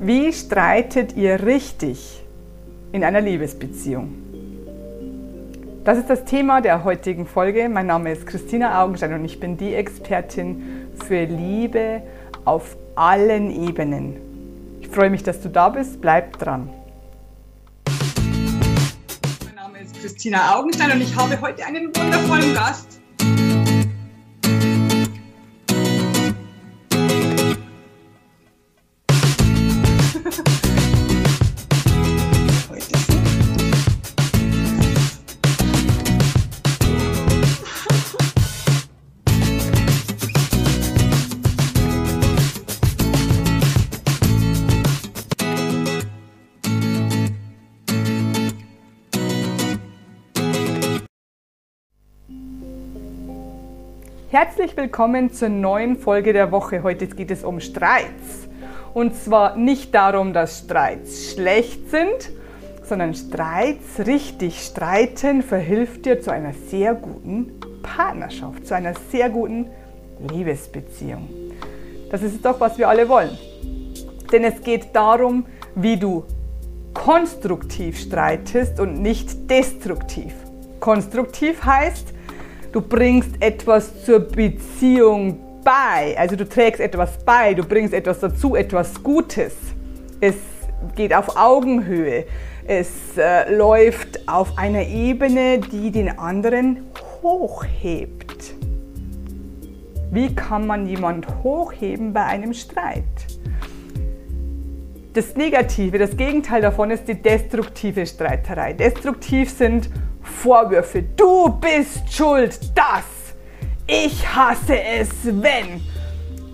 Wie streitet ihr richtig in einer Liebesbeziehung? Das ist das Thema der heutigen Folge. Mein Name ist Christina Augenstein und ich bin die Expertin für Liebe auf allen Ebenen. Ich freue mich, dass du da bist. Bleib dran. Mein Name ist Christina Augenstein und ich habe heute einen wundervollen Gast. Herzlich willkommen zur neuen Folge der Woche. Heute geht es um Streits. Und zwar nicht darum, dass Streits schlecht sind, sondern Streits, richtig streiten, verhilft dir zu einer sehr guten Partnerschaft, zu einer sehr guten Liebesbeziehung. Das ist doch, was wir alle wollen. Denn es geht darum, wie du konstruktiv streitest und nicht destruktiv. Konstruktiv heißt, Du bringst etwas zur Beziehung bei. Also du trägst etwas bei, du bringst etwas dazu, etwas Gutes. Es geht auf Augenhöhe. Es äh, läuft auf einer Ebene, die den anderen hochhebt. Wie kann man jemand hochheben bei einem Streit? Das Negative, das Gegenteil davon ist die destruktive Streiterei. Destruktiv sind Vorwürfe. Du bist schuld, das. Ich hasse es, wenn.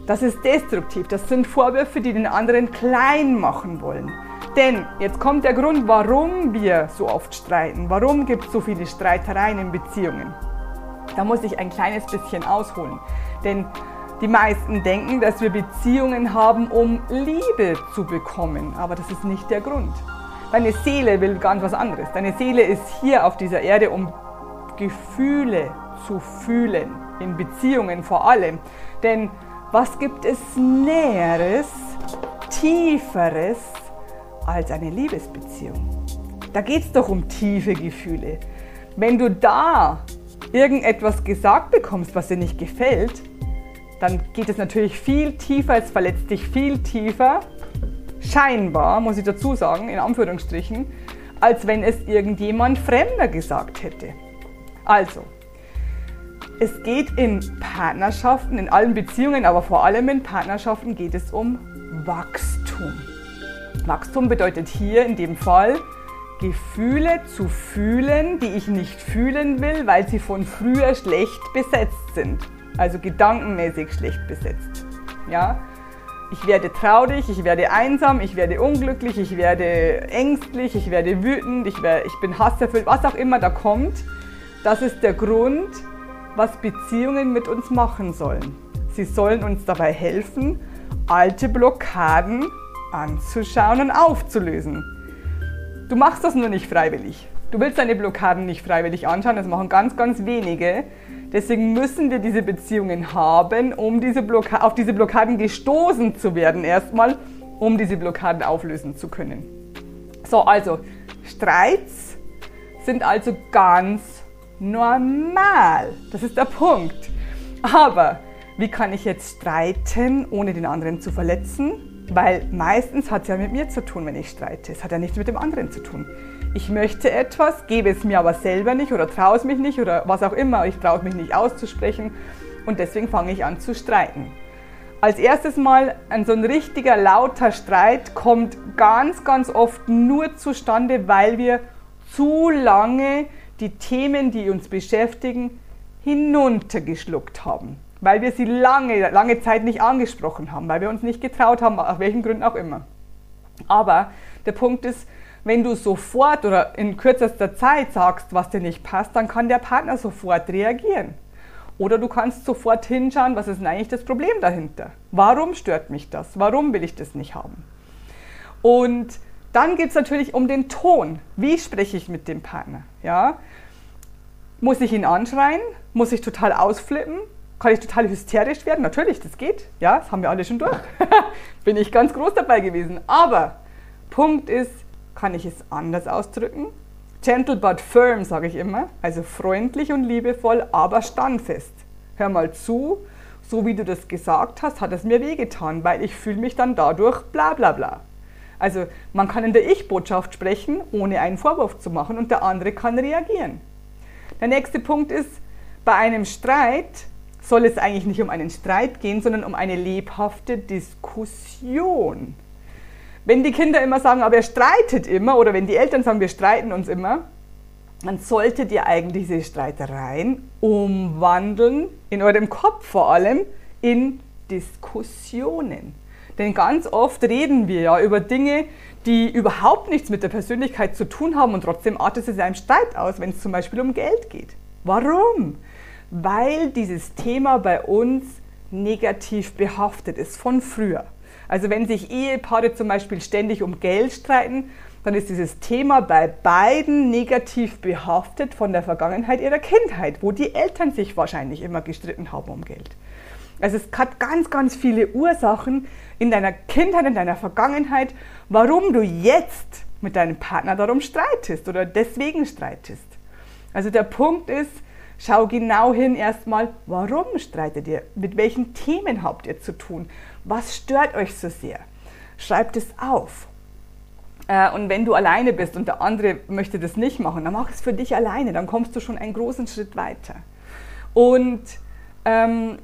Das ist destruktiv. Das sind Vorwürfe, die den anderen klein machen wollen. Denn jetzt kommt der Grund, warum wir so oft streiten. Warum gibt es so viele Streitereien in Beziehungen? Da muss ich ein kleines bisschen ausholen. Denn die meisten denken, dass wir Beziehungen haben, um Liebe zu bekommen. Aber das ist nicht der Grund. Deine Seele will ganz was anderes. Deine Seele ist hier auf dieser Erde, um Gefühle zu fühlen, in Beziehungen vor allem. Denn was gibt es Näheres, Tieferes als eine Liebesbeziehung? Da geht es doch um tiefe Gefühle. Wenn du da irgendetwas gesagt bekommst, was dir nicht gefällt, dann geht es natürlich viel tiefer, es verletzt dich viel tiefer scheinbar, muss ich dazu sagen, in Anführungsstrichen, als wenn es irgendjemand Fremder gesagt hätte. Also, es geht in Partnerschaften, in allen Beziehungen, aber vor allem in Partnerschaften geht es um Wachstum. Wachstum bedeutet hier in dem Fall, Gefühle zu fühlen, die ich nicht fühlen will, weil sie von früher schlecht besetzt sind. Also gedankenmäßig schlecht besetzt. Ja? Ich werde traurig, ich werde einsam, ich werde unglücklich, ich werde ängstlich, ich werde wütend, ich, werde, ich bin hasserfüllt, was auch immer da kommt. Das ist der Grund, was Beziehungen mit uns machen sollen. Sie sollen uns dabei helfen, alte Blockaden anzuschauen und aufzulösen. Du machst das nur nicht freiwillig. Du willst deine Blockaden nicht freiwillig anschauen, das machen ganz, ganz wenige. Deswegen müssen wir diese Beziehungen haben, um diese auf diese Blockaden gestoßen zu werden, erstmal, um diese Blockaden auflösen zu können. So, also Streits sind also ganz normal. Das ist der Punkt. Aber wie kann ich jetzt streiten, ohne den anderen zu verletzen? Weil meistens hat es ja mit mir zu tun, wenn ich streite. Es hat ja nichts mit dem anderen zu tun ich möchte etwas, gebe es mir aber selber nicht oder traue es mich nicht oder was auch immer, ich traue mich nicht auszusprechen und deswegen fange ich an zu streiten. Als erstes Mal so ein richtiger lauter Streit kommt ganz, ganz oft nur zustande, weil wir zu lange die Themen, die uns beschäftigen, hinuntergeschluckt haben. Weil wir sie lange, lange Zeit nicht angesprochen haben, weil wir uns nicht getraut haben, aus welchen Gründen auch immer. Aber der Punkt ist, wenn du sofort oder in kürzester Zeit sagst, was dir nicht passt, dann kann der Partner sofort reagieren. Oder du kannst sofort hinschauen, was ist denn eigentlich das Problem dahinter? Warum stört mich das? Warum will ich das nicht haben? Und dann geht es natürlich um den Ton. Wie spreche ich mit dem Partner? Ja? Muss ich ihn anschreien? Muss ich total ausflippen? Kann ich total hysterisch werden? Natürlich, das geht. Ja, das haben wir alle schon durch. bin ich ganz groß dabei gewesen. Aber Punkt ist, kann ich es anders ausdrücken? Gentle but firm, sage ich immer. Also freundlich und liebevoll, aber standfest. Hör mal zu, so wie du das gesagt hast, hat es mir wehgetan, weil ich fühle mich dann dadurch bla bla bla. Also man kann in der Ich-Botschaft sprechen, ohne einen Vorwurf zu machen und der andere kann reagieren. Der nächste Punkt ist, bei einem Streit soll es eigentlich nicht um einen Streit gehen, sondern um eine lebhafte Diskussion. Wenn die Kinder immer sagen, aber er streitet immer, oder wenn die Eltern sagen, wir streiten uns immer, dann solltet ihr eigentlich diese Streitereien umwandeln, in eurem Kopf vor allem, in Diskussionen. Denn ganz oft reden wir ja über Dinge, die überhaupt nichts mit der Persönlichkeit zu tun haben und trotzdem artet es einem Streit aus, wenn es zum Beispiel um Geld geht. Warum? Weil dieses Thema bei uns negativ behaftet ist von früher. Also wenn sich Ehepaare zum Beispiel ständig um Geld streiten, dann ist dieses Thema bei beiden negativ behaftet von der Vergangenheit ihrer Kindheit, wo die Eltern sich wahrscheinlich immer gestritten haben um Geld. Also es hat ganz, ganz viele Ursachen in deiner Kindheit, in deiner Vergangenheit, warum du jetzt mit deinem Partner darum streitest oder deswegen streitest. Also der Punkt ist, schau genau hin erstmal, warum streitet ihr? Mit welchen Themen habt ihr zu tun? Was stört euch so sehr? Schreibt es auf. Äh, und wenn du alleine bist und der andere möchte das nicht machen, dann mach es für dich alleine, dann kommst du schon einen großen Schritt weiter. Und ähm,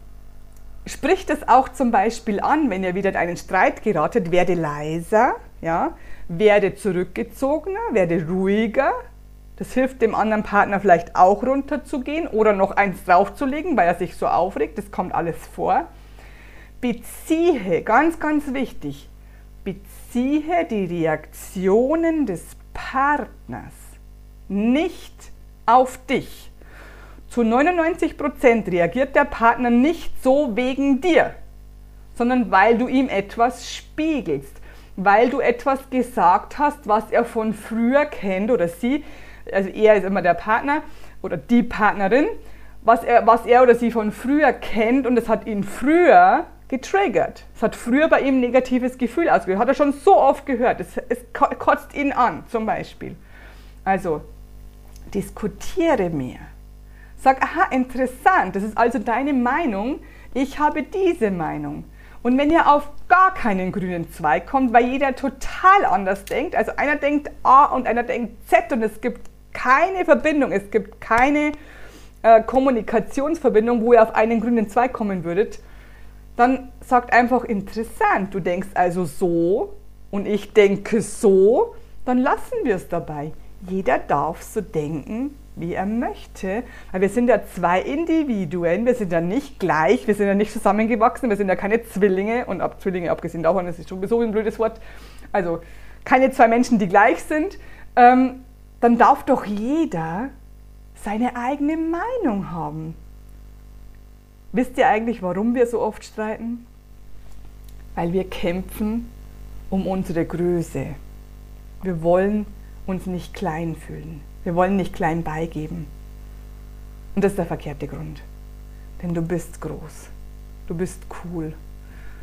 Sprich das auch zum Beispiel an, wenn ihr wieder in einen Streit geratet, werde leiser, ja, werde zurückgezogener, werde ruhiger. Das hilft dem anderen Partner vielleicht auch runterzugehen oder noch eins draufzulegen, weil er sich so aufregt. Das kommt alles vor. Beziehe, ganz, ganz wichtig, beziehe die Reaktionen des Partners nicht auf dich. Zu 99 Prozent reagiert der Partner nicht so wegen dir, sondern weil du ihm etwas spiegelst, weil du etwas gesagt hast, was er von früher kennt oder sie, also er ist immer der Partner oder die Partnerin, was er, was er oder sie von früher kennt und es hat ihn früher getriggert. Es hat früher bei ihm ein negatives Gefühl ausgelöst. Hat er schon so oft gehört. Es, es kotzt ihn an, zum Beispiel. Also, diskutiere mehr. Sag, aha, interessant, das ist also deine Meinung, ich habe diese Meinung. Und wenn ihr auf gar keinen grünen Zweig kommt, weil jeder total anders denkt, also einer denkt A und einer denkt Z und es gibt keine Verbindung, es gibt keine äh, Kommunikationsverbindung, wo ihr auf einen grünen Zweig kommen würdet, dann sagt einfach interessant, du denkst also so und ich denke so, dann lassen wir es dabei. Jeder darf so denken, wie er möchte. Weil wir sind ja zwei Individuen, wir sind ja nicht gleich, wir sind ja nicht zusammengewachsen, wir sind ja keine Zwillinge und ab Zwillinge abgesehen davon, das ist sowieso ein blödes Wort. Also keine zwei Menschen, die gleich sind. Ähm, dann darf doch jeder seine eigene Meinung haben. Wisst ihr eigentlich, warum wir so oft streiten? Weil wir kämpfen um unsere Größe. Wir wollen uns nicht klein fühlen. Wir wollen nicht klein beigeben. Und das ist der verkehrte Grund. Denn du bist groß. Du bist cool.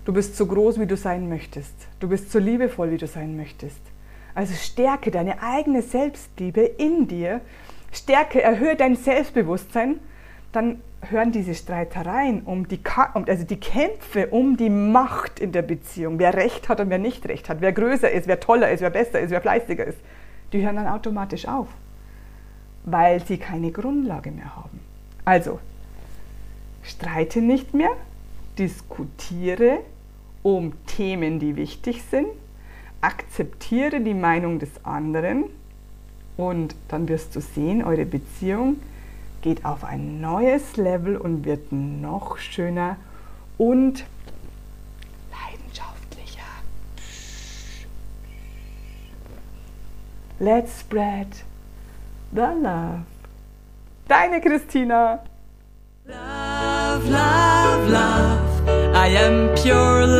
Du bist so groß, wie du sein möchtest. Du bist so liebevoll, wie du sein möchtest. Also stärke deine eigene Selbstliebe in dir. Stärke, erhöhe dein Selbstbewusstsein. Dann hören diese Streitereien um die, also die Kämpfe um die Macht in der Beziehung, wer Recht hat und wer nicht Recht hat, wer größer ist, wer toller ist, wer besser ist, wer fleißiger ist, die hören dann automatisch auf weil sie keine Grundlage mehr haben. Also, streite nicht mehr, diskutiere um Themen, die wichtig sind, akzeptiere die Meinung des anderen und dann wirst du sehen, eure Beziehung geht auf ein neues Level und wird noch schöner und leidenschaftlicher. Let's spread the love. Deine Christina. Love, love, love. I am pure love.